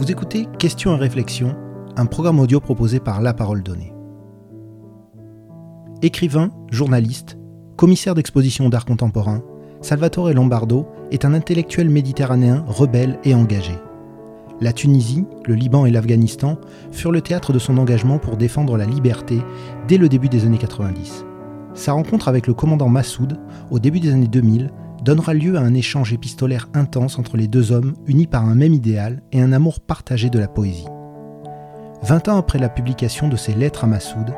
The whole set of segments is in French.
Vous écoutez Questions et réflexions, un programme audio proposé par La Parole Donnée. Écrivain, journaliste, commissaire d'exposition d'art contemporain, Salvatore Lombardo est un intellectuel méditerranéen rebelle et engagé. La Tunisie, le Liban et l'Afghanistan furent le théâtre de son engagement pour défendre la liberté dès le début des années 90. Sa rencontre avec le commandant Massoud, au début des années 2000, donnera lieu à un échange épistolaire intense entre les deux hommes unis par un même idéal et un amour partagé de la poésie. Vingt ans après la publication de ses lettres à Massoud,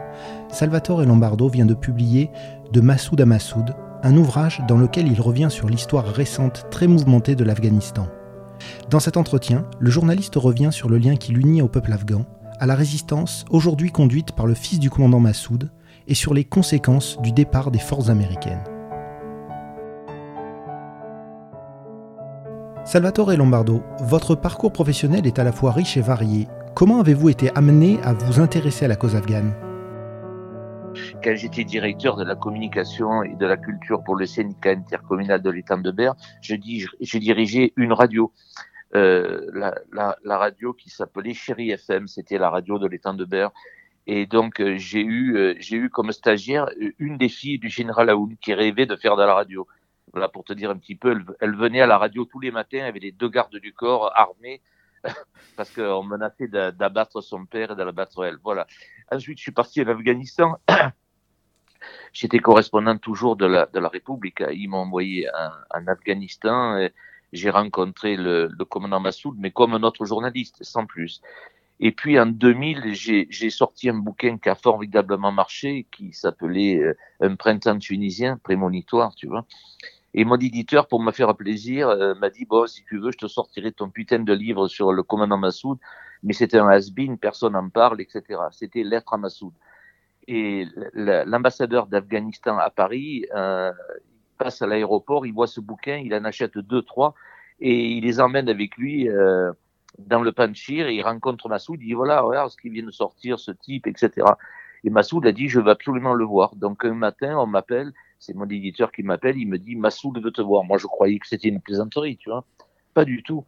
Salvatore Lombardo vient de publier De Massoud à Massoud, un ouvrage dans lequel il revient sur l'histoire récente très mouvementée de l'Afghanistan. Dans cet entretien, le journaliste revient sur le lien qui l'unit au peuple afghan, à la résistance aujourd'hui conduite par le fils du commandant Massoud, et sur les conséquences du départ des forces américaines. Salvatore Lombardo, votre parcours professionnel est à la fois riche et varié. Comment avez-vous été amené à vous intéresser à la cause afghane? Quand j'étais directeur de la communication et de la culture pour le syndicat intercommunal de l'étang de Berre, je, dirigeais une radio. Euh, la, radio qui s'appelait Chéri FM, c'était la radio de l'étang de Berre. Et donc euh, j'ai eu euh, j'ai eu comme stagiaire une des filles du général Aoun qui rêvait de faire de la radio. Voilà pour te dire un petit peu, elle, venait à la radio tous les matins avec les deux gardes du corps armés parce qu'on menaçait d'abattre son père et de l'abattre elle. Voilà. Ensuite, je suis parti à l'Afghanistan. J'étais correspondant toujours de la, de la République. Ils m'ont envoyé en, Afghanistan. J'ai rencontré le, le, commandant Massoud, mais comme un autre journaliste, sans plus. Et puis en 2000, j'ai sorti un bouquin qui a formidablement marché, qui s'appelait euh, Un printemps tunisien, prémonitoire, tu vois. Et mon éditeur, pour me faire plaisir, euh, m'a dit, bon, si tu veux, je te sortirai ton putain de livre sur le commandant Massoud, mais c'était un has-been, personne n'en parle, etc. C'était Lettre à Massoud. Et l'ambassadeur d'Afghanistan à Paris, euh, passe à l'aéroport, il voit ce bouquin, il en achète deux, trois, et il les emmène avec lui euh, dans le Panchir, et il rencontre Massoud, il dit, voilà, regarde ce qui vient de sortir, ce type, etc. Et Massoud a dit, je veux absolument le voir. Donc un matin, on m'appelle, c'est mon éditeur qui m'appelle, il me dit Massoud veut te voir. Moi, je croyais que c'était une plaisanterie, tu vois. Pas du tout.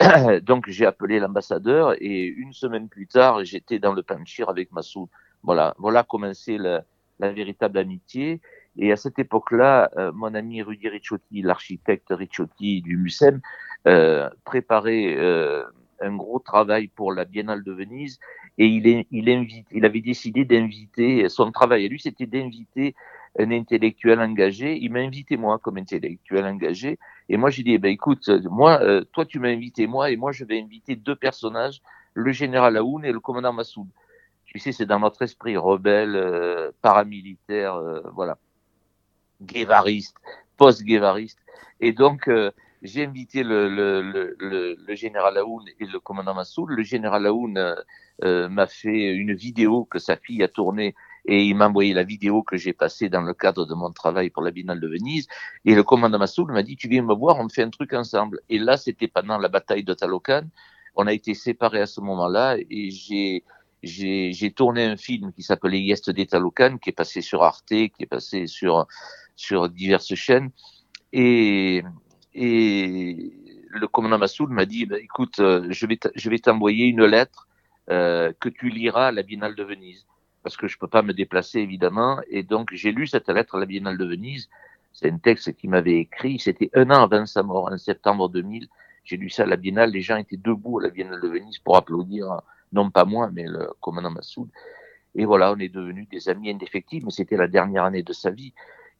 Donc, j'ai appelé l'ambassadeur et une semaine plus tard, j'étais dans le Panchir avec Massoud. Voilà, voilà commençait la, la véritable amitié. Et à cette époque-là, euh, mon ami Rudy Ricciotti, l'architecte Ricciotti du MUSEM, euh, préparait euh, un gros travail pour la Biennale de Venise et il, est, il, invite, il avait décidé d'inviter, son travail à lui, c'était d'inviter un intellectuel engagé. Il m'a invité moi comme intellectuel engagé. Et moi, j'ai dit, eh ben, écoute, moi, euh, toi, tu m'as invité moi, et moi, je vais inviter deux personnages, le général Aoun et le commandant Massoud. Tu sais, c'est dans notre esprit rebelle, euh, paramilitaire, euh, voilà, guévariste, post-guévariste. Et donc, j'ai invité le, le, le, le, général Aoun et le commandant Massoud. Le général Aoun m'a fait une vidéo que sa fille a tournée et il m'a envoyé la vidéo que j'ai passée dans le cadre de mon travail pour la Biennale de Venise. Et le commandant Massoud m'a dit, tu viens me voir, on fait un truc ensemble. Et là, c'était pendant la bataille de Talocan. On a été séparés à ce moment-là et j'ai j'ai tourné un film qui s'appelait Yesterday Talocan, qui est passé sur Arte, qui est passé sur sur diverses chaînes. Et et le commandant Massoud m'a dit, bah, écoute, euh, je vais je vais t'envoyer une lettre euh, que tu liras à la Biennale de Venise parce que je peux pas me déplacer évidemment. Et donc j'ai lu cette lettre à la Biennale de Venise. C'est un texte qui m'avait écrit. C'était un an avant sa mort, en septembre 2000. J'ai lu ça à la Biennale. Les gens étaient debout à la Biennale de Venise pour applaudir, non pas moi, mais le commandant Massoud. Et voilà, on est devenus des amis indéfectibles. Mais c'était la dernière année de sa vie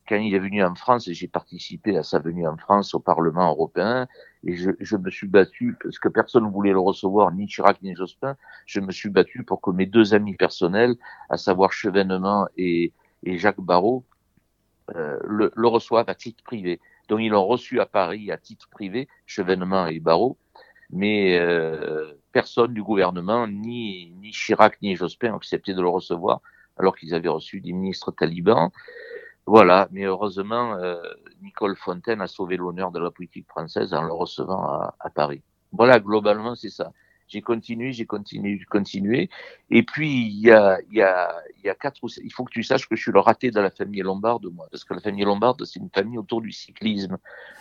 quand il est venu en France, j'ai participé à sa venue en France au Parlement européen, et je, je, me suis battu, parce que personne ne voulait le recevoir, ni Chirac ni Jospin, je me suis battu pour que mes deux amis personnels, à savoir Chevènement et, et Jacques Barrault, euh, le, le, reçoivent à titre privé. Donc ils l'ont reçu à Paris à titre privé, Chevènement et Barrault, mais euh, personne du gouvernement, ni, ni Chirac ni Jospin, ont accepté de le recevoir, alors qu'ils avaient reçu des ministres talibans. Voilà, mais heureusement, euh, Nicole Fontaine a sauvé l'honneur de la politique française en le recevant à, à Paris. Voilà, globalement, c'est ça. J'ai continué, j'ai continué, j'ai continué. Et puis, il y a, il y a, il y a quatre ou Il faut que tu saches que je suis le raté de la famille Lombarde, moi. Parce que la famille Lombarde, c'est une famille autour du cyclisme.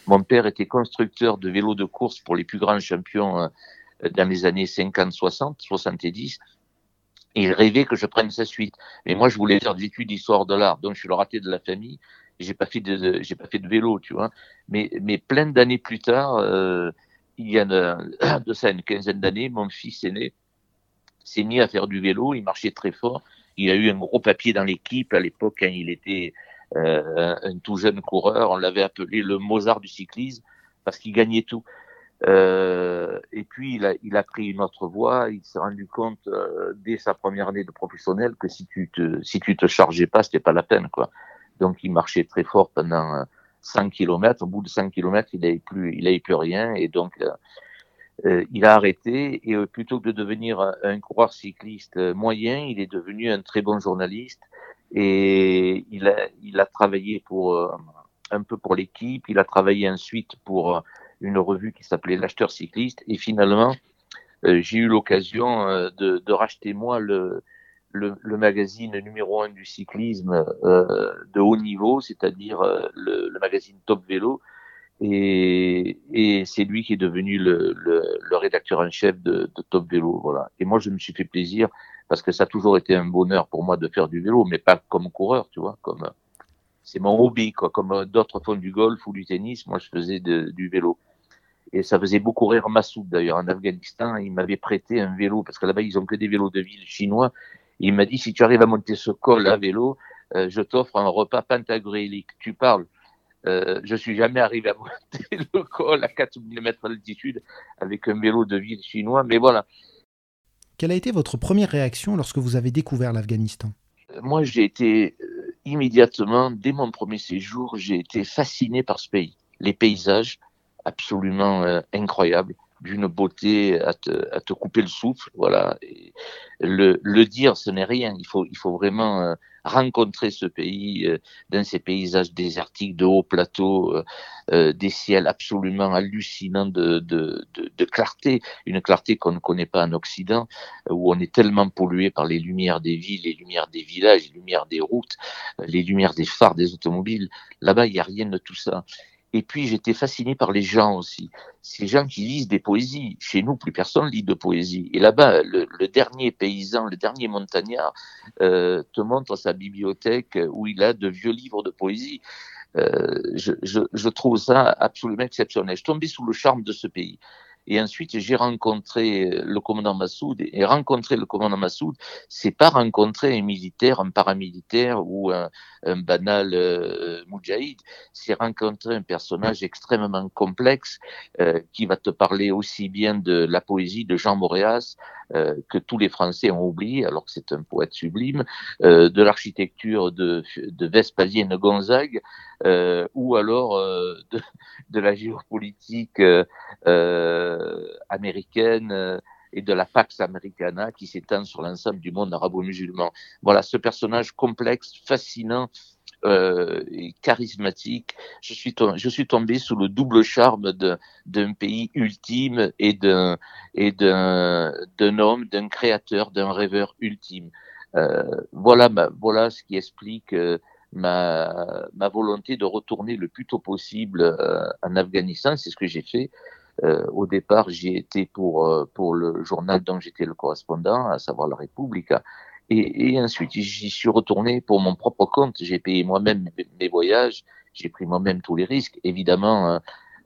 Mon père était constructeur de vélos de course pour les plus grands champions dans les années 50, 60, 70. Il rêvait que je prenne sa suite. Mais moi, je voulais faire des études d'histoire de l'art, donc je suis le raté de la famille. J'ai pas fait de, j'ai pas fait de vélo, tu vois. Mais, mais plein d'années plus tard, euh, il y a de, ça une quinzaine d'années, mon fils aîné s'est mis à faire du vélo. Il marchait très fort. Il a eu un gros papier dans l'équipe à l'époque quand il était euh, un tout jeune coureur. On l'avait appelé le Mozart du cyclisme parce qu'il gagnait tout. Euh, et puis il a, il a pris une autre voie. Il s'est rendu compte euh, dès sa première année de professionnel que si tu te si tu te chargeais pas, c'était pas la peine quoi. Donc il marchait très fort pendant 100 km. Au bout de 100 km, il n'avait plus il avait plus rien et donc euh, euh, il a arrêté et plutôt que de devenir un coureur cycliste moyen, il est devenu un très bon journaliste et il a il a travaillé pour un peu pour l'équipe. Il a travaillé ensuite pour une revue qui s'appelait L'acheteur cycliste. Et finalement, euh, j'ai eu l'occasion euh, de, de, racheter moi le, le, le, magazine numéro un du cyclisme euh, de haut niveau, c'est-à-dire euh, le, le, magazine Top Vélo. Et, et c'est lui qui est devenu le, le rédacteur en chef de, de, Top Vélo. Voilà. Et moi, je me suis fait plaisir parce que ça a toujours été un bonheur pour moi de faire du vélo, mais pas comme coureur, tu vois, comme c'est mon hobby, quoi. Comme d'autres font du golf ou du tennis, moi je faisais du vélo. Et ça faisait beaucoup rire Massoud d'ailleurs en Afghanistan. Il m'avait prêté un vélo parce que là-bas ils ont que des vélos de ville chinois. il m'a dit si tu arrives à monter ce col à vélo, euh, je t'offre un repas pentagrélique. Tu parles. Euh, je suis jamais arrivé à monter le col à 4000 mètres d'altitude avec un vélo de ville chinois, mais voilà. Quelle a été votre première réaction lorsque vous avez découvert l'Afghanistan? Moi, j'ai été euh, immédiatement, dès mon premier séjour, j'ai été fasciné par ce pays, les paysages, absolument euh, incroyable, d'une beauté à te, à te, couper le souffle. Voilà. Le, le dire, ce n'est rien. Il faut, il faut vraiment euh, rencontrer ce pays euh, dans ces paysages désertiques, de hauts plateaux, des ciels absolument hallucinants de, de, de, de clarté, une clarté qu'on ne connaît pas en Occident, où on est tellement pollué par les lumières des villes, les lumières des villages, les lumières des routes, les lumières des phares des automobiles. Là-bas, il n'y a rien de tout ça. Et puis j'étais fasciné par les gens aussi. Ces gens qui lisent des poésies. Chez nous, plus personne lit de poésie. Et là-bas, le, le, dernier paysan, le dernier montagnard euh, te montre sa bibliothèque où il a de vieux livres de poésie. Euh, je, je, je, trouve ça absolument exceptionnel. Je tombais sous le charme de ce pays. Et ensuite, j'ai rencontré le commandant Massoud. Et rencontrer le commandant Massoud, c'est pas rencontrer un militaire, un paramilitaire ou un, un banal euh, moudjahid. C'est rencontrer un personnage extrêmement complexe euh, qui va te parler aussi bien de la poésie de Jean Moréas euh, que tous les Français ont oublié, alors que c'est un poète sublime, euh, de l'architecture de, de Gonzague, euh, ou alors euh, de, de, la géopolitique euh, américaine et de la Pax Americana qui s'étend sur l'ensemble du monde arabo-musulman. Voilà, ce personnage complexe, fascinant, euh, charismatique. Je suis, tombé sous le double charme d'un pays ultime et d'un homme, d'un créateur, d'un rêveur ultime. Euh, voilà, ce qui explique euh, ma, volonté de retourner le plus tôt possible euh, en Afghanistan. C'est ce que j'ai fait. Au départ, j'y étais pour, pour le journal dont j'étais le correspondant, à savoir La République. Et, et ensuite, j'y suis retourné pour mon propre compte. J'ai payé moi-même mes voyages, j'ai pris moi-même tous les risques. Évidemment,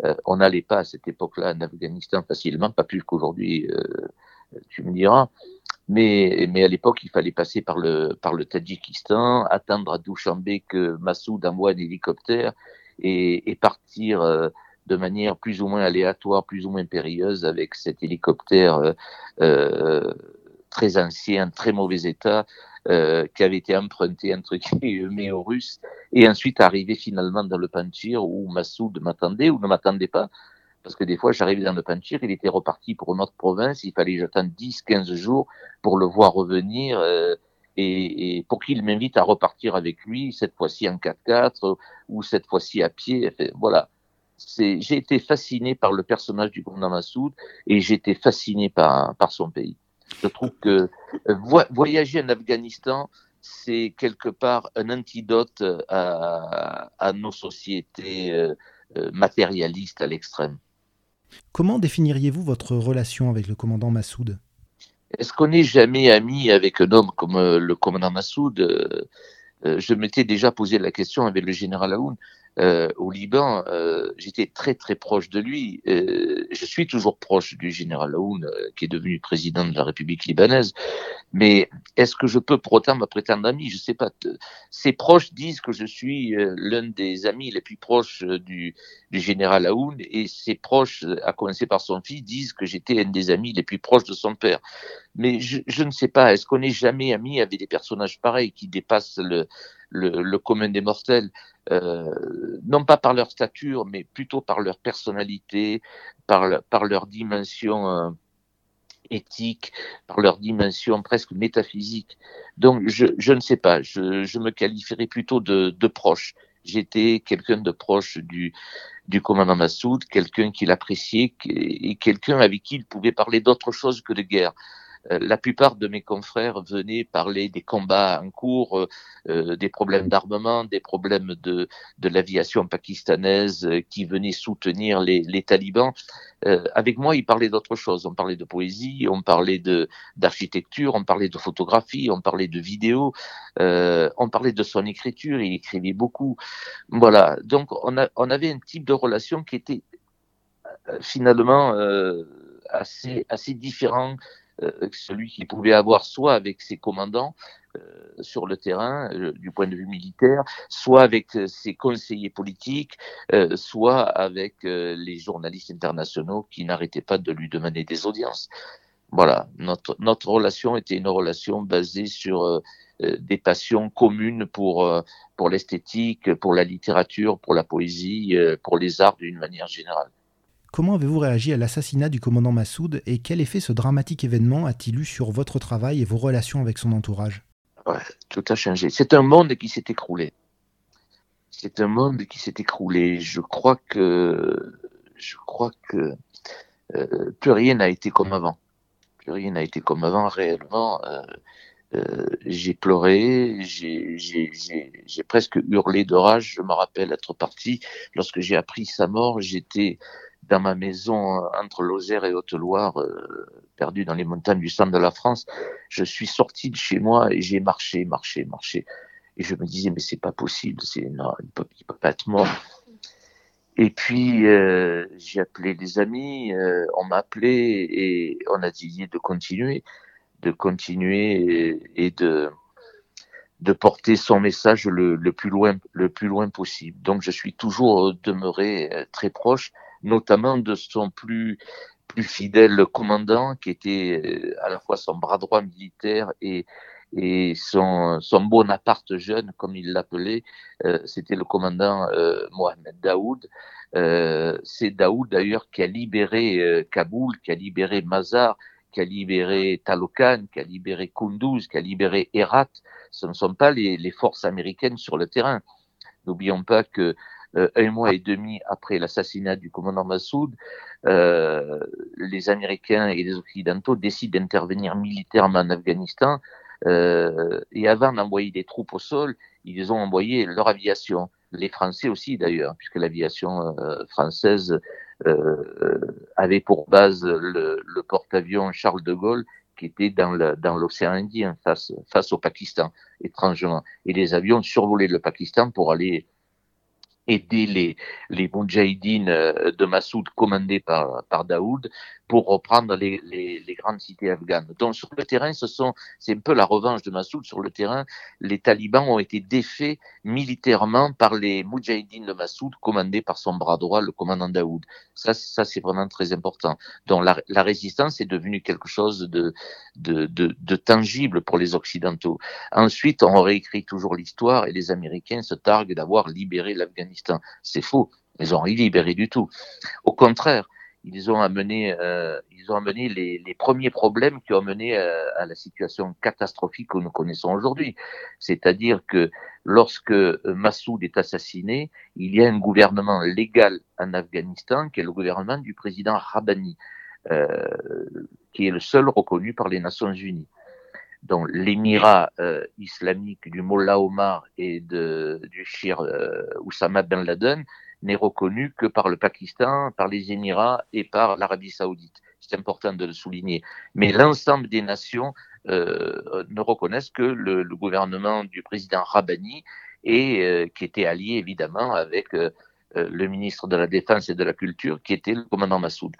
euh, on n'allait pas à cette époque-là en Afghanistan facilement, pas plus qu'aujourd'hui, tu me diras. Mais, mais à l'époque, il fallait passer par le, par le Tadjikistan, attendre à Douchambé que Massoud envoie un hélicoptère et, et partir euh, de manière plus ou moins aléatoire, plus ou moins périlleuse avec cet hélicoptère euh, euh très ancien, très mauvais état, euh, qui avait été emprunté entre guillemets aux Russes, et ensuite arriver finalement dans le Panchir où Massoud m'attendait ou ne m'attendait pas, parce que des fois, j'arrivais dans le Panchir, il était reparti pour une autre province, il fallait que j'attende 10, 15 jours pour le voir revenir, euh, et, et, pour qu'il m'invite à repartir avec lui, cette fois-ci en 4x4, ou cette fois-ci à pied, enfin, voilà. J'ai été fasciné par le personnage du commandant Massoud, et été fasciné par, par son pays. Je trouve que euh, voyager en Afghanistan, c'est quelque part un antidote à, à nos sociétés euh, euh matérialistes à l'extrême. Comment définiriez-vous votre relation avec le commandant Massoud? Est-ce qu'on n'est jamais ami avec un homme comme euh, le commandant Massoud? Euh, Je m'étais déjà posé la question avec le général Aoun. Euh, au Liban, euh, j'étais très très proche de lui. Euh, je suis toujours proche du général Aoun, qui est devenu président de la République libanaise. Mais est-ce que je peux pour autant me prétendre ami? Je sais pas. Ses proches disent que je suis l'un des amis les plus proches du, du général Aoun, et ses proches, à commencer par son fils, disent que j'étais un des amis les plus proches de son père. Mais je, je ne sais pas. Est-ce qu'on n'est jamais ami avec des personnages pareils qui dépassent le, le, commun des mortels euh, non pas par leur stature, mais plutôt par leur personnalité, par, leur dimension euh, éthique, par leur dimension presque métaphysique. Donc, je, je ne sais pas, je, je me qualifierais plutôt de, de proche. J'étais quelqu'un de proche du, du commandant Massoud, quelqu'un qu'il appréciait et quelqu'un avec qui il pouvait parler d'autre chose que de guerre. Euh, la plupart de mes confrères venaient parler des combats en cours, euh, euh, des problèmes d'armement, des problèmes de, de l'aviation pakistanaise qui venait soutenir les, les talibans. avec moi, ils parlaient d'autre chose. On parlait de poésie, on parlait de d'architecture, on parlait de photographie, on parlait de vidéo, on parlait de son écriture. Il écrivait beaucoup. Voilà. Donc, on, a, on avait un type de relation qui était finalement assez assez différent euh, celui qu'il pouvait avoir soit avec ses commandants euh, sur le terrain euh, du point de vue militaire, soit avec ses conseillers politiques, soit avec les journalistes internationaux qui n'arrêtaient pas de lui demander des audiences. Voilà, notre, notre relation était une relation basée sur des passions communes pour, pour l'esthétique, pour la littérature, pour la poésie, pour les arts d'une manière générale. Comment avez-vous réagi à l'assassinat du commandant Massoud et quel effet ce dramatique événement a-t-il eu sur votre travail et vos relations avec son entourage? Tout a changé. C'est un monde qui s'est écroulé. C'est un monde qui s'est écroulé. Je crois que, je crois que euh, plus rien n'a été comme avant. Plus rien n'a été comme avant réellement. Euh, euh, j'ai pleuré, j'ai presque hurlé de rage. Je me rappelle être parti lorsque j'ai appris sa mort. J'étais dans ma maison euh, entre Lozère et Haute-Loire, euh, perdue dans les montagnes du centre de la France, je suis sorti de chez moi et j'ai marché, marché, marché. Et je me disais, mais c'est pas possible, c'est non, il peut, peut pas être mort. Et puis euh, j'ai appelé des amis, on m'a appelé et on a dit de continuer, de continuer et, de de porter son message le, le, plus loin le plus loin possible. Donc je suis toujours demeuré très proche notamment de son plus plus fidèle commandant, qui était euh, à la fois son bras droit militaire et, et son, son Bonaparte jeune, comme il l'appelait, euh, c'était le commandant euh, Mohamed Daoud. Euh, c'est Daoud d'ailleurs qui a libéré euh, Kaboul, qui a libéré Mazar, qui a libéré Talokan, qui a libéré Kunduz, qui a libéré Herat. Ce ne sont pas les, les forces américaines sur le terrain. N'oublions pas que un mois et demi après l'assassinat du commandant Massoud, euh, les Américains et les Occidentaux décident d'intervenir militairement en Afghanistan. Euh, et avant d'envoyer des troupes au sol, ils ont envoyé leur aviation. Les Français aussi d'ailleurs, puisque l'aviation euh, française euh, avait pour base le, le porte-avions Charles de Gaulle qui était dans l'océan dans Indien face, face au Pakistan, étrangement. Et les avions survolaient le Pakistan pour aller aider les, les Moudjahidines euh, de Massoud commandés par, par Daoud pour reprendre les, les, les, grandes cités afghanes. Donc sur le terrain, ce sont, c'est un peu la revanche de Massoud. Sur le terrain, les talibans ont été défaits militairement par les Moudjahidines de Massoud commandés par son bras droit, le commandant Daoud. Ça, ça c'est vraiment très important. Donc la, la, résistance est devenue quelque chose de, de, de, de tangible pour les Occidentaux. Ensuite, on réécrit toujours l'histoire et les Américains se targuent d'avoir libéré l'Afghanistan. C'est faux. Ils ont rien libéré du tout. Au contraire, ils ont amené, euh, ils ont amené les, premiers problèmes qui ont mené à, euh, à la situation catastrophique que nous connaissons aujourd'hui. C'est-à-dire que lorsque Massoud est assassiné, il y a un gouvernement légal en Afghanistan qui est le gouvernement du président Rabani, euh, qui est le seul reconnu par les Nations Unies. Donc l'émirat euh, islamique du Mollah Omar et de, du Shir euh, Oussama Ben Laden n'est reconnu que par le Pakistan, par les Émirats et par l'Arabie saoudite. C'est important de le souligner. Mais l'ensemble des nations euh, ne reconnaissent que le, gouvernement du président Rabani et euh, qui était allié évidemment avec euh, le ministre de la Défense et de la Culture qui était le commandant Massoud.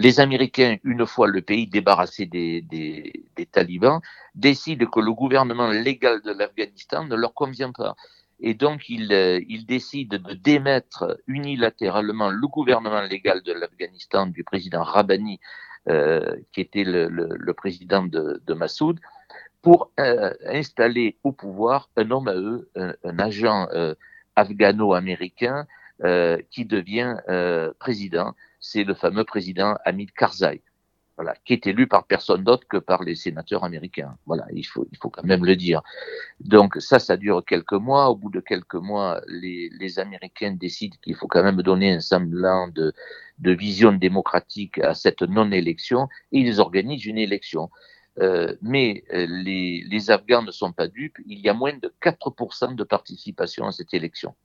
Les Américains, une fois le pays débarrassé des, des, des talibans, décident que le gouvernement légal de l'Afghanistan ne leur convient pas. Et donc, ils, ils décident de démettre unilatéralement le gouvernement légal de l'Afghanistan du président Rabani euh, qui était le, le, le président de, de, Massoud, pour euh, installer au pouvoir un homme à eux, un, un agent euh, afghano-américain euh, qui devient euh, président. C'est le fameux président Hamid Karzai voilà, qui est élu par personne d'autre que par les sénateurs américains. Voilà, il faut, il faut quand même le dire. Donc ça, ça dure quelques mois. Au bout de quelques mois, les, Américains décident qu'il faut quand même donner un semblant de, de vision démocratique à cette non-élection et ils organisent une élection. Euh, mais euh, les, les Afghans ne sont pas dupes. Il y a moins de 4% de participation à cette élection.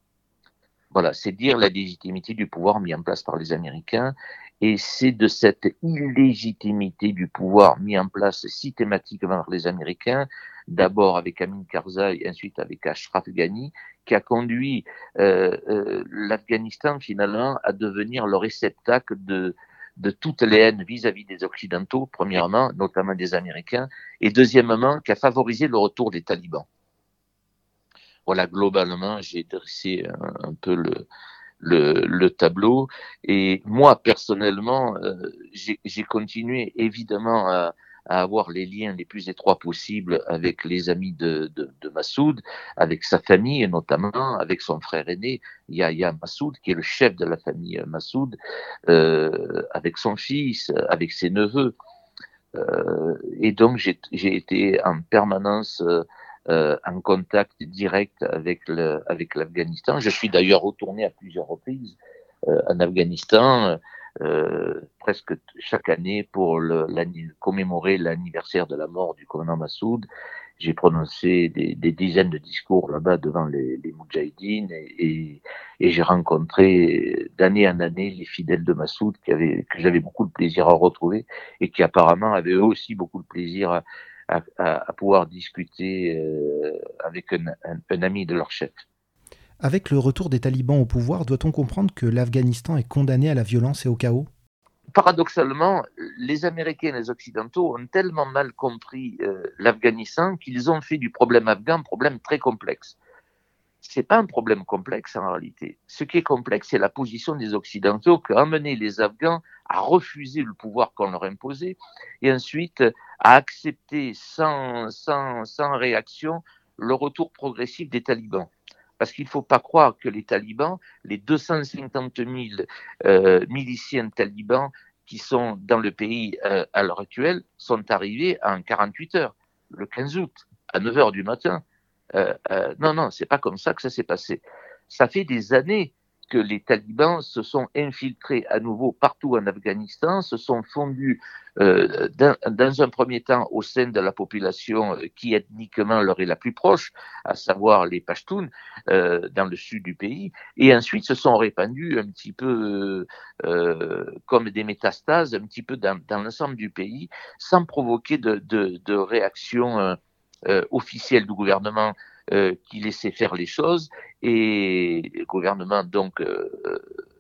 Voilà, c'est dire la légitimité du pouvoir mis en place par les Américains. Et c'est de cette illégitimité du pouvoir mis en place systématiquement par les Américains, d'abord avec Amin Karzai, ensuite avec Ashraf Ghani, qui a conduit euh, euh, l'Afghanistan finalement à devenir le réceptacle de, de toutes les haines vis-à-vis -vis des Occidentaux, premièrement, notamment des Américains, et deuxièmement, qui a favorisé le retour des talibans. Voilà, globalement, j'ai dressé un, un peu le, le, le, tableau. Et moi, personnellement, euh, j'ai continué évidemment à, à, avoir les liens les plus étroits possibles avec les amis de, de, de, Massoud, avec sa famille, et notamment avec son frère aîné, Yahya Massoud, qui est le chef de la famille Massoud, euh, avec son fils, avec ses neveux. Euh, et donc, j'ai été en permanence euh, euh, en contact direct avec le, avec l'Afghanistan. Je suis d'ailleurs retourné à plusieurs reprises euh, en Afghanistan, euh, presque chaque année pour le, commémorer l'anniversaire de la mort du commandant Massoud. J'ai prononcé des, des, dizaines de discours là-bas devant les, les Moudjahidines et, et, et j'ai rencontré d'année en année les fidèles de Massoud qui avaient, que j'avais beaucoup de plaisir à retrouver et qui apparemment avaient eux aussi beaucoup de plaisir à, à, à, à pouvoir discuter euh, avec un, un, un ami de leur chef. Avec le retour des talibans au pouvoir, doit-on comprendre que l'Afghanistan est condamné à la violence et au chaos? Paradoxalement, les Américains et les Occidentaux ont tellement mal compris euh, l'Afghanistan qu'ils ont fait du problème afghan un problème très complexe. C'est pas un problème complexe en réalité. Ce qui est complexe, c'est la position des Occidentaux qui ont amené les Afghans à refuser le pouvoir qu'on leur imposait et ensuite à accepter sans réaction le retour progressif des talibans. Parce qu'il ne faut pas croire que les talibans, les 250 000 euh, miliciens talibans qui sont dans le pays euh, à l'heure actuelle, sont arrivés en 48 heures, le 15 août, à 9 heures du matin. Euh, euh, non, non, c'est pas comme ça que ça s'est passé. Ça fait des années que les talibans se sont infiltrés à nouveau partout en Afghanistan, se sont fondus euh, dans, un premier temps au sein de la population euh, qui ethniquement leur est la plus proche, à savoir les Pashtuns euh, dans le sud du pays, et ensuite se sont répandus un petit peu euh, comme des métastases, un petit peu dans, l'ensemble du pays, sans provoquer de, de, de réaction euh, du gouvernement euh, qui laissait faire les choses. Et gouvernement donc euh,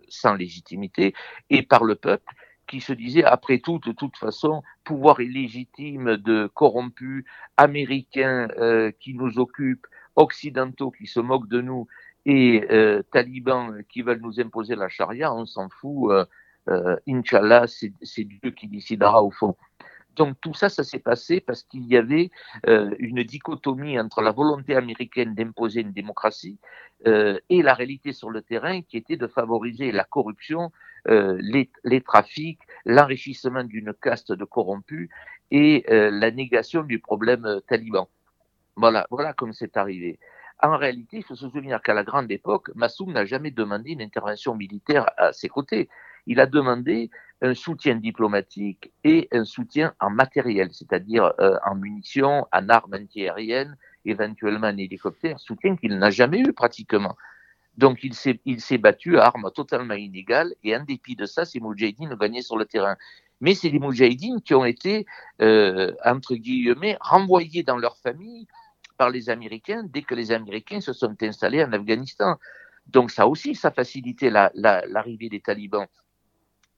sans légitimité et par le peuple qui se disait après tout de toute façon pouvoir illégitime de corrompus américains euh, qui nous occupent occidentaux qui se moquent de nous et euh, talibans qui veulent nous imposer la charia on s'en fout euh, euh, Inch'Allah c'est Dieu qui décidera au fond donc tout ça, ça s'est passé parce qu'il y avait euh, une dichotomie entre la volonté américaine d'imposer une démocratie euh, et la réalité sur le terrain qui était de favoriser la corruption, euh, les, trafics, l'enrichissement d'une caste de corrompus et la négation du problème taliban. Voilà, voilà comme c'est arrivé. En réalité, il faut se souvenir qu'à la grande époque, Massoum n'a jamais demandé une intervention militaire à ses côtés il a demandé un soutien diplomatique et un soutien en matériel, c'est-à-dire euh, en munitions, en armes antiaériennes, éventuellement en hélicoptère, soutien qu'il n'a jamais eu pratiquement. Donc il s'est battu à armes totalement inégales et en dépit de ça, ces Moudjahidines ont gagné sur le terrain. Mais c'est les Moudjahidines qui ont été, euh, entre guillemets, renvoyés dans leur famille par les Américains dès que les Américains se sont installés en Afghanistan. Donc ça aussi, ça facilitait l'arrivée des talibans.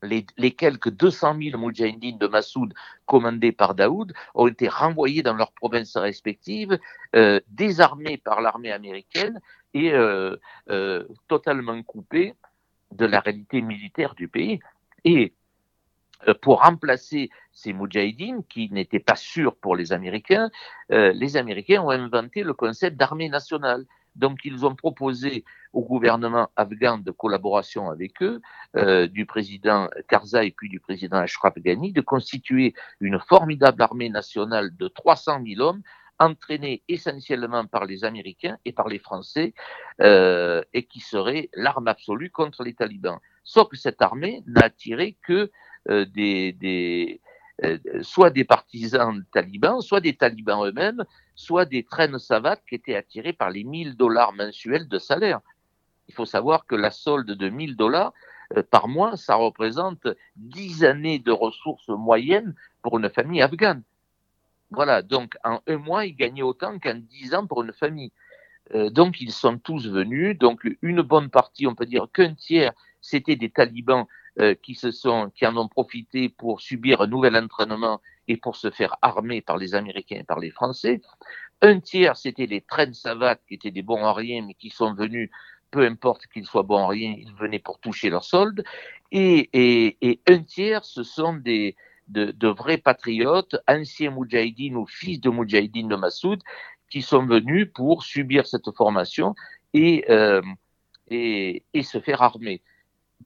Les, quelques 200 000 Moudjahidines de Massoud commandés par Daoud ont été renvoyés dans leurs provinces respectives, euh, désarmés par l'armée américaine et euh, euh, totalement coupés de la réalité militaire du pays. Et pour remplacer ces Moudjahidines qui n'étaient pas sûrs pour les Américains, les Américains ont inventé le concept d'armée nationale. Donc ils ont proposé au gouvernement afghan de collaboration avec eux, euh, du président Karzai puis du président Ashraf Ghani, de constituer une formidable armée nationale de 300 000 hommes entraînés essentiellement par les Américains et par les Français, euh, et qui serait l'arme absolue contre les talibans. Sauf que cette armée n'a attiré que euh, des, soit des partisans talibans, soit des talibans eux-mêmes, soit des traînes savates qui étaient attirées par les 1000 dollars mensuels de salaire. Il faut savoir que la solde de 1000 dollars euh, par mois, ça représente 10 années de ressources moyennes pour une famille afghane. Voilà, donc en un mois, ils gagnaient autant qu'en 10 ans pour une famille. Euh, donc ils sont tous venus. Donc une bonne partie, on peut dire qu'un tiers, c'était des talibans euh, qui se sont, qui en ont profité pour subir un nouvel entraînement et pour se faire armer par les Américains et par les Français. Un tiers, c'était les traînes savates qui étaient des bons en rien, mais qui sont venus, peu importe qu'ils soient bons en rien, ils venaient pour toucher leur solde. Et, et, et un tiers, ce sont des, de, de, vrais patriotes, anciens moudjahidines ou fils de moudjahidines de Massoud, qui sont venus pour subir cette formation et, euh, et, et se faire armer.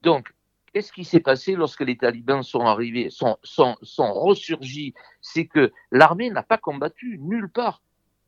Donc, Qu'est-ce qui s'est passé lorsque les talibans sont arrivés, sont, sont, sont ressurgis? C'est que l'armée n'a pas combattu nulle part.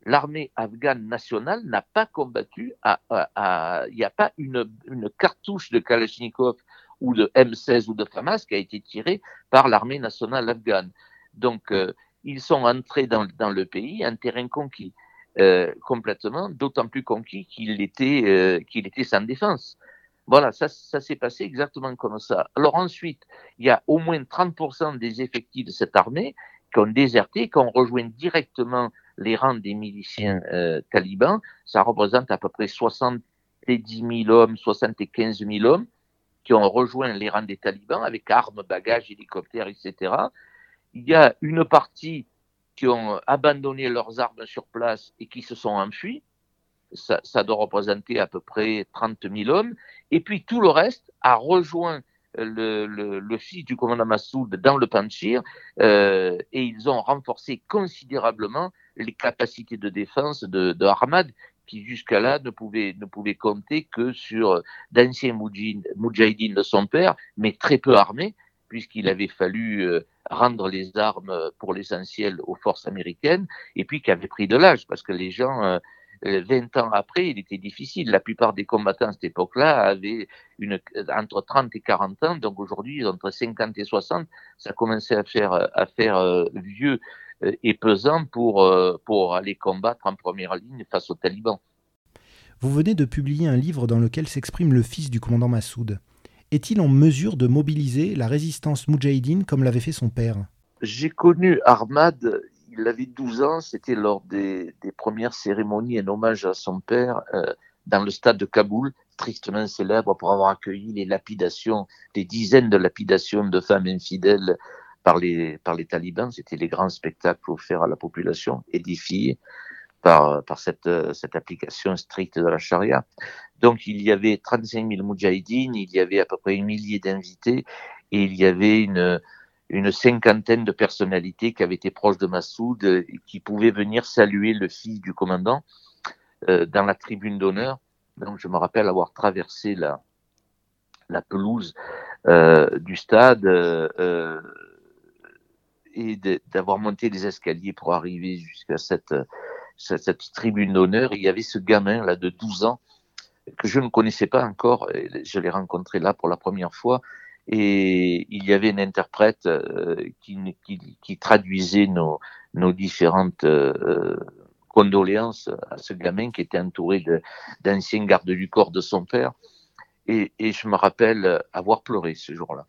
L'armée afghane nationale n'a pas combattu. Il n'y a pas une, une, cartouche de Kalachnikov ou de M16 ou de FAMAS qui a été tirée par l'armée nationale afghane. Donc, euh, ils sont entrés dans, dans, le pays, un terrain conquis, euh, complètement, d'autant plus conquis qu'il était, euh, qu'il était sans défense. Voilà, ça, ça s'est passé exactement comme ça. Alors ensuite, il y a au moins 30% des effectifs de cette armée qui ont déserté, qui ont rejoint directement les rangs des miliciens euh, talibans. Ça représente à peu près 70 000 hommes, 75 000 hommes qui ont rejoint les rangs des talibans avec armes, bagages, hélicoptères, etc. Il y a une partie qui ont abandonné leurs armes sur place et qui se sont enfuis ça, ça, doit représenter à peu près 30 000 hommes. Et puis tout le reste a rejoint le, le, le fils du commandant Massoud dans le Panchir euh, et ils ont renforcé considérablement les capacités de défense de, de Ahmad qui jusqu'à là ne pouvait, ne pouvait compter que sur d'anciens moudjahidines de son père, mais très peu armés, puisqu'il avait fallu euh, rendre les armes pour l'essentiel aux forces américaines, et puis qui avait pris de l'âge, parce que les gens euh, 20 ans après, il était difficile. La plupart des combattants à cette époque-là avaient une, entre 30 et 40 ans, donc aujourd'hui, entre 50 et 60, ça commençait à faire, à faire euh, vieux euh, et pesant pour, euh, pour aller combattre en première ligne face aux talibans. Vous venez de publier un livre dans lequel s'exprime le fils du commandant Massoud. Est-il en mesure de mobiliser la résistance moudjahidine comme l'avait fait son père? J'ai connu Ahmad il avait 12 ans, c'était lors des, premières cérémonies en hommage à son père euh, dans le stade de Kaboul, tristement célèbre pour avoir accueilli les lapidations, des dizaines de lapidations de femmes infidèles par les, talibans. C'était les grands spectacles offerts à la population et des filles par, cette application stricte de la charia. Donc il y avait 35 000 moudjahidines, il y avait à peu près un millier d'invités et il y avait une, une cinquantaine de personnalités qui avaient été proches de Massoud et qui pouvaient venir saluer le fils du commandant euh, dans la tribune d'honneur. Donc je me rappelle avoir traversé la, la pelouse euh, du stade euh, et d'avoir monté les escaliers pour arriver jusqu'à cette, cette, cette, tribune d'honneur. Il y avait ce gamin là de 12 ans que je ne connaissais pas encore. Je l'ai rencontré là pour la première fois et il y avait une interprète euh, qui, qui, qui, traduisait nos, nos différentes euh, condoléances à ce gamin qui était entouré d'anciens gardes du corps de son père. Et, et je me rappelle avoir pleuré ce jour-là.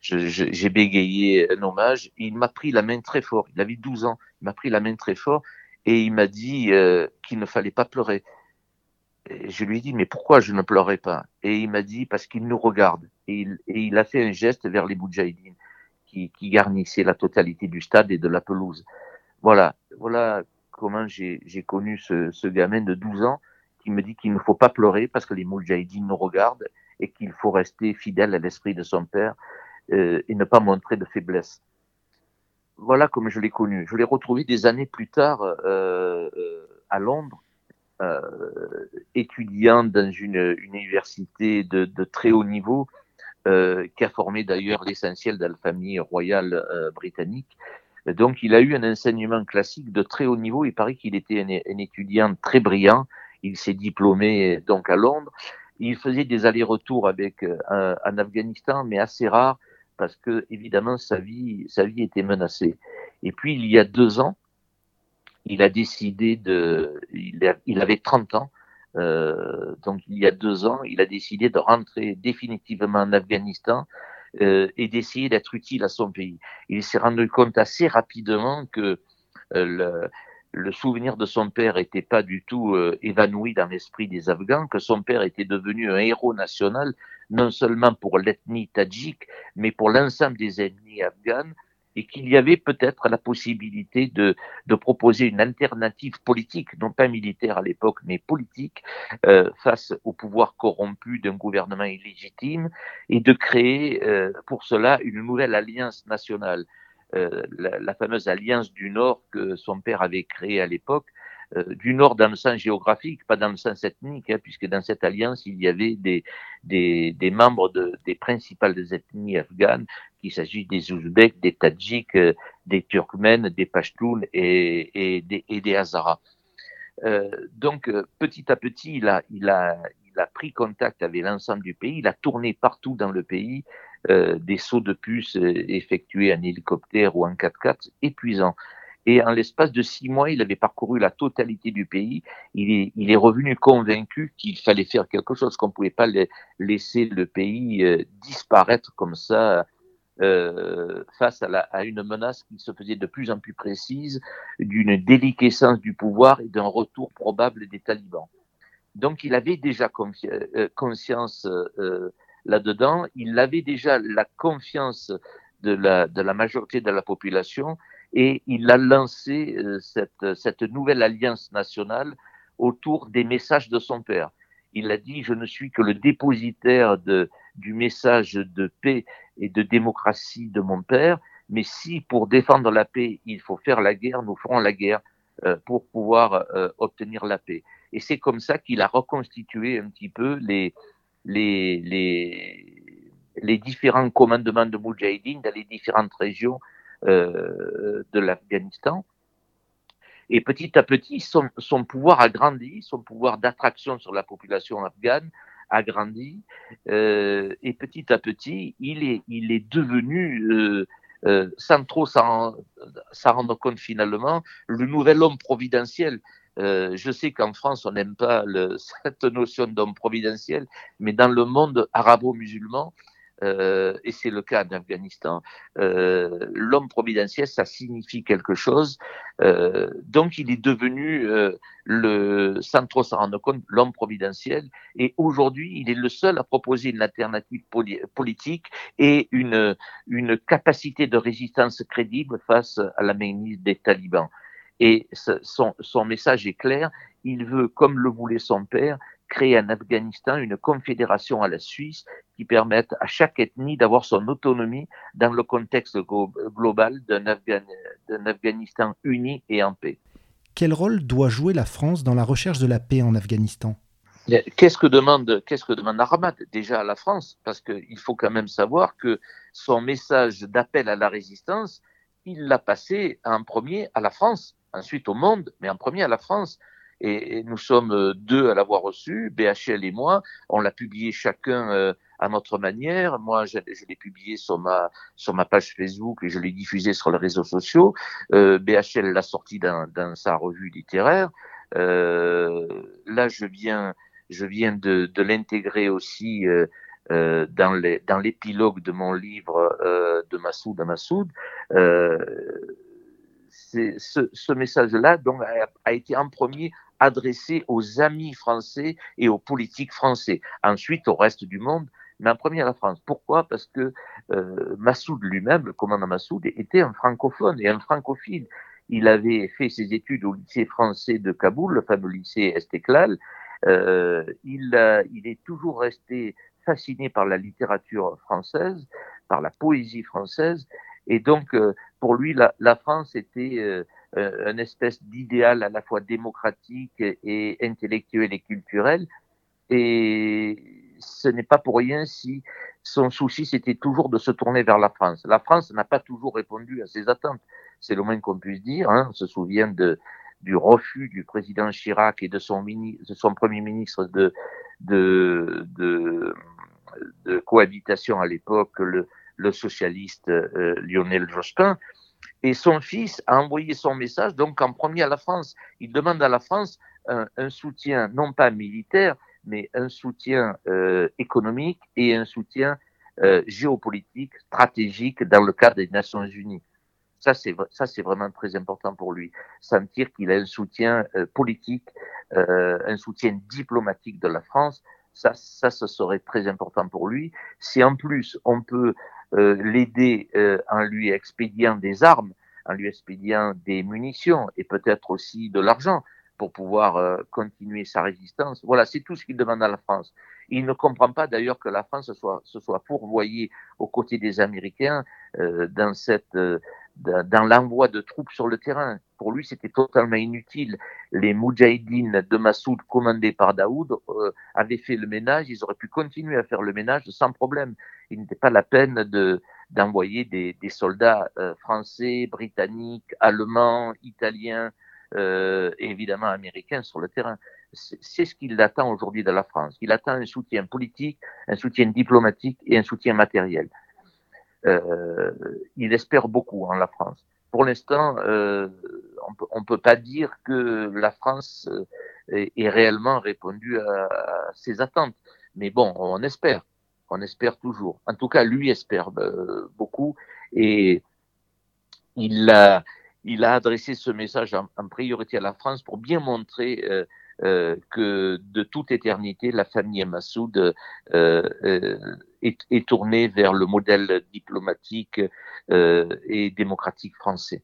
J'ai bégayé un hommage. Il m'a pris la main très fort. Il avait 12 ans. Il m'a pris la main très fort et il m'a dit euh, qu'il ne fallait pas pleurer. Je lui ai dit, mais pourquoi je ne pleurais pas? Et il m'a dit, parce qu'il nous regarde. Et il, et il, a fait un geste vers les Moudjahidines qui, qui garnissaient la totalité du stade et de la pelouse. Voilà, voilà comment j'ai connu ce, ce, gamin de 12 ans qui me dit qu'il ne faut pas pleurer parce que les Moudjahidines nous regardent et qu'il faut rester fidèle à l'esprit de son père euh, et ne pas montrer de faiblesse. Voilà comme je l'ai connu. Je l'ai retrouvé des années plus tard euh, euh à Londres, étudiant dans une, université de, de, très haut niveau, euh, qui a formé d'ailleurs l'essentiel de la famille royale euh, britannique. Donc il a eu un enseignement classique de très haut niveau. Il paraît qu'il était un, un, étudiant très brillant. Il s'est diplômé donc à Londres. Il faisait des allers-retours avec euh, en Afghanistan, mais assez rares parce que évidemment sa vie, sa vie était menacée. Et puis il y a deux ans, il a décidé de, il, avait 30 ans, euh, donc il y a deux ans, il a décidé de rentrer définitivement en Afghanistan euh, et d'essayer d'être utile à son pays. Il s'est rendu compte assez rapidement que euh, le, souvenir de son père n'était pas du tout évanoui dans l'esprit des Afghans, que son père était devenu un héros national, non seulement pour l'ethnie tadjik, mais pour l'ensemble des ethnies afghanes, et qu'il y avait peut-être la possibilité de, proposer une alternative politique, non pas militaire à l'époque, mais politique, euh, face au pouvoir corrompu d'un gouvernement illégitime, et de créer euh, pour cela une nouvelle alliance nationale. Euh, la, fameuse alliance du Nord que son père avait créée à l'époque, euh, du Nord dans le sens géographique, pas dans le sens ethnique, hein, puisque dans cette alliance, il y avait des, des, des membres de, des principales ethnies afghanes, qu'il s'agisse des Ouzbeks, des Tadjiks, euh, des Turkmènes, des Pashtuns et, et, des, et des Hazaras. Euh, donc, petit à petit, il a, il a, il a pris contact avec l'ensemble du pays, il a tourné partout dans le pays, euh, des sauts de puce euh, effectués en hélicoptère ou en 4x4 épuisants. Et en l'espace de six mois, il avait parcouru la totalité du pays. Il est, il est revenu convaincu qu'il fallait faire quelque chose, qu'on ne pouvait pas laisser le pays euh, disparaître comme ça euh, face à, la, à, une menace qui se faisait de plus en plus précise d'une déliquescence du pouvoir et d'un retour probable des talibans. Donc il avait déjà conscience euh, là-dedans. Il avait déjà la confiance de la, de la majorité de la population et il a lancé euh, cette, cette nouvelle alliance nationale autour des messages de son père. Il a dit, je ne suis que le dépositaire de, du message de paix et de démocratie de mon père, mais si pour défendre la paix, il faut faire la guerre, nous ferons la guerre euh, pour pouvoir euh, obtenir la paix. Et c'est comme ça qu'il a reconstitué un petit peu les, les, les, les différents commandements de Moudjahidine dans les différentes régions de l'Afghanistan. Et petit à petit, son, son, pouvoir a grandi, son pouvoir d'attraction sur la population afghane a grandi, euh, et petit à petit, il est, il est devenu, euh, euh, sans trop s'en rendre compte finalement, le nouvel homme providentiel. Euh, je sais qu'en France, on n'aime pas le, cette notion d'homme providentiel, mais dans le monde arabo-musulman, euh, et c'est le cas en Afghanistan, euh, l'homme providentiel, ça signifie quelque chose. Euh, donc, il est devenu, euh, le, sans trop s'en rendre compte, l'homme providentiel. Et aujourd'hui, il est le seul à proposer une alternative politique et une, une capacité de résistance crédible face à la mainmise des talibans. Et son, son message est clair. Il veut, comme le voulait son père, créer en Afghanistan une confédération à la Suisse qui permette à chaque ethnie d'avoir son autonomie dans le contexte global d'un Afghan Afghanistan uni et en paix. Quel rôle doit jouer la France dans la recherche de la paix en Afghanistan? Qu'est-ce que demande, qu'est-ce que demande Armad? Déjà à la France Parce qu'il faut quand même savoir que son message d'appel à la résistance, il l'a passé en premier à la France, ensuite au monde, mais en premier à la France et, nous sommes euh, deux à l'avoir reçu, BHL et moi. On l'a publié chacun euh, à notre manière. Moi, je, l'ai publié sur ma sur ma page Facebook et je l'ai diffusé sur les réseaux sociaux. Euh, BHL l'a sorti dans, dans sa revue littéraire. Là, je viens je viens de, de l'intégrer aussi dans les dans l'épilogue de mon livre de Massoud à Massoud. Ce, ce message-là donc a été en premier adressé aux amis français et aux politiques français. Ensuite, au reste du monde, mais en premier à la France. Pourquoi? Parce que euh, Massoud lui-même, le commandant Massoud, était un francophone et un francophile. Il avait fait ses études au lycée français de Kaboul, le fameux lycée Estéclal. Euh, il, il est toujours resté fasciné par la littérature française, par la poésie française, et donc euh, pour lui, la, la France était euh, euh, une espèce d'idéal à la fois démocratique et intellectuel et culturel. Et ce n'est pas pour rien si son souci, c'était toujours de se tourner vers la France. La France n'a pas toujours répondu à ses attentes. C'est le moins qu'on puisse dire. Hein. On se souvient de, du refus du président Chirac et de son, mini, de son premier ministre de, de, de, de cohabitation à l'époque, le, le socialiste euh, Lionel Jospin. Et son fils a envoyé son message donc en premier à la France. Il demande à la France un, un soutien non pas militaire, mais un soutien euh, économique et un soutien euh, géopolitique, stratégique dans le cadre des Nations Unies. Ça, c'est ça, c'est vraiment très important pour lui. Sentir qu'il a un soutien euh, politique, euh, un soutien diplomatique de la France, ça, ça, ce serait très important pour lui. Si en plus on peut euh, l'aider euh, en lui expédiant des armes, en lui expédiant des munitions et peut-être aussi de l'argent pour pouvoir euh, continuer sa résistance. Voilà, c'est tout ce qu'il demande à la France. Il ne comprend pas d'ailleurs que la France soit, se soit fourvoyée aux côtés des Américains euh, dans cette euh, dans l'envoi de troupes sur le terrain. Pour lui, c'était totalement inutile. Les Moudjahidines de Massoud, commandés par Daoud, euh, avaient fait le ménage. Ils auraient pu continuer à faire le ménage sans problème. Il n'était pas la peine de d'envoyer des, des, soldats euh, français, britanniques, allemands, italiens euh, et évidemment américains sur le terrain. C'est ce qu'il attend aujourd'hui de la France. Il attend un soutien politique, un soutien diplomatique et un soutien matériel euh, il espère beaucoup en la France. Pour l'instant, euh, on ne peut pas dire que la France ait, ait réellement répondu à, ses attentes. Mais bon, on espère. On espère toujours. En tout cas, lui espère euh, beaucoup. Et il a, il a adressé ce message en, priorité à la France pour bien montrer euh, euh, que de toute éternité, la famille Massoud euh, euh, est, est, tournée vers le modèle diplomatique euh, et démocratique français.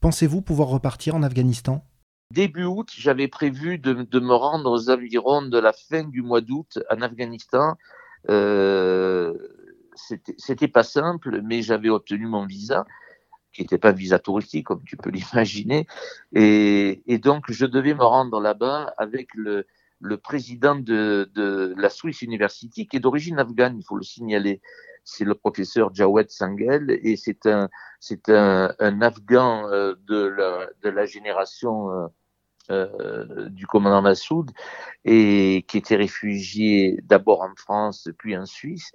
Pensez-vous pouvoir repartir en Afghanistan? Début août, j'avais prévu de, de, me rendre aux environs de la fin du mois d'août en Afghanistan. Euh, C'était pas simple, mais j'avais obtenu mon visa qui n'était pas visa touristique, comme tu peux l'imaginer. Et, et, donc, je devais me rendre là-bas avec le, le président de, de, la Swiss University, qui est d'origine afghane, il faut le signaler. C'est le professeur Jawed Sangel, et c'est un, c'est un, un Afghan euh, de, la, de la génération euh, euh, du commandant Massoud, et qui était réfugié d'abord en France, puis en Suisse,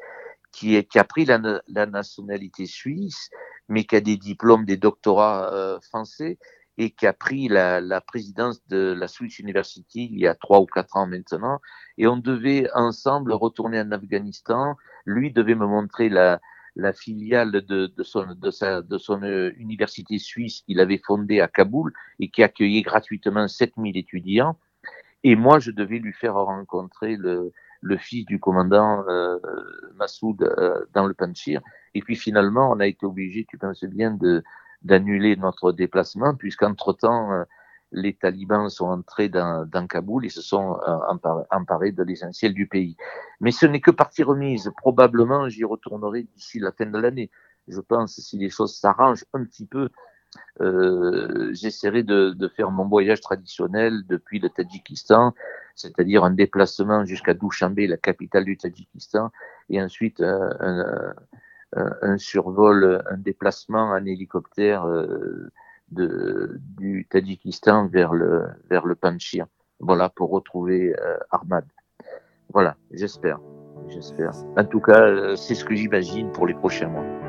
qui, est, qui a pris la, la nationalité suisse, mais qui a des diplômes, des doctorats euh, français et qui a pris la, la, présidence de la Swiss University il y a trois ou quatre ans maintenant. Et on devait ensemble retourner en Afghanistan. Lui devait me montrer la, la filiale de, de, son, de, sa, de son euh, université suisse qu'il avait fondée à Kaboul et qui accueillait gratuitement 7000 étudiants. Et moi, je devais lui faire rencontrer le, le fils du commandant euh, Massoud euh, dans le Panchir. Et puis finalement, on a été obligé, tu penses bien, de d'annuler notre déplacement, puisqu'entre-temps, euh, les talibans sont entrés dans, dans Kaboul et se sont euh, emparés de l'essentiel du pays. Mais ce n'est que partie remise. Probablement, j'y retournerai d'ici la fin de l'année. Je pense, si les choses s'arrangent un petit peu, euh, j'essaierai de, de, faire mon voyage traditionnel depuis le Tadjikistan, c'est-à-dire un déplacement jusqu'à Dushanbe, la capitale du Tadjikistan, et ensuite euh, un, un, survol, un déplacement en hélicoptère euh, de, du Tadjikistan vers le, vers le Panchir. Voilà, pour retrouver euh, Ahmad. Voilà, j'espère. j'espère. En tout cas, c'est ce que j'imagine pour les prochains mois.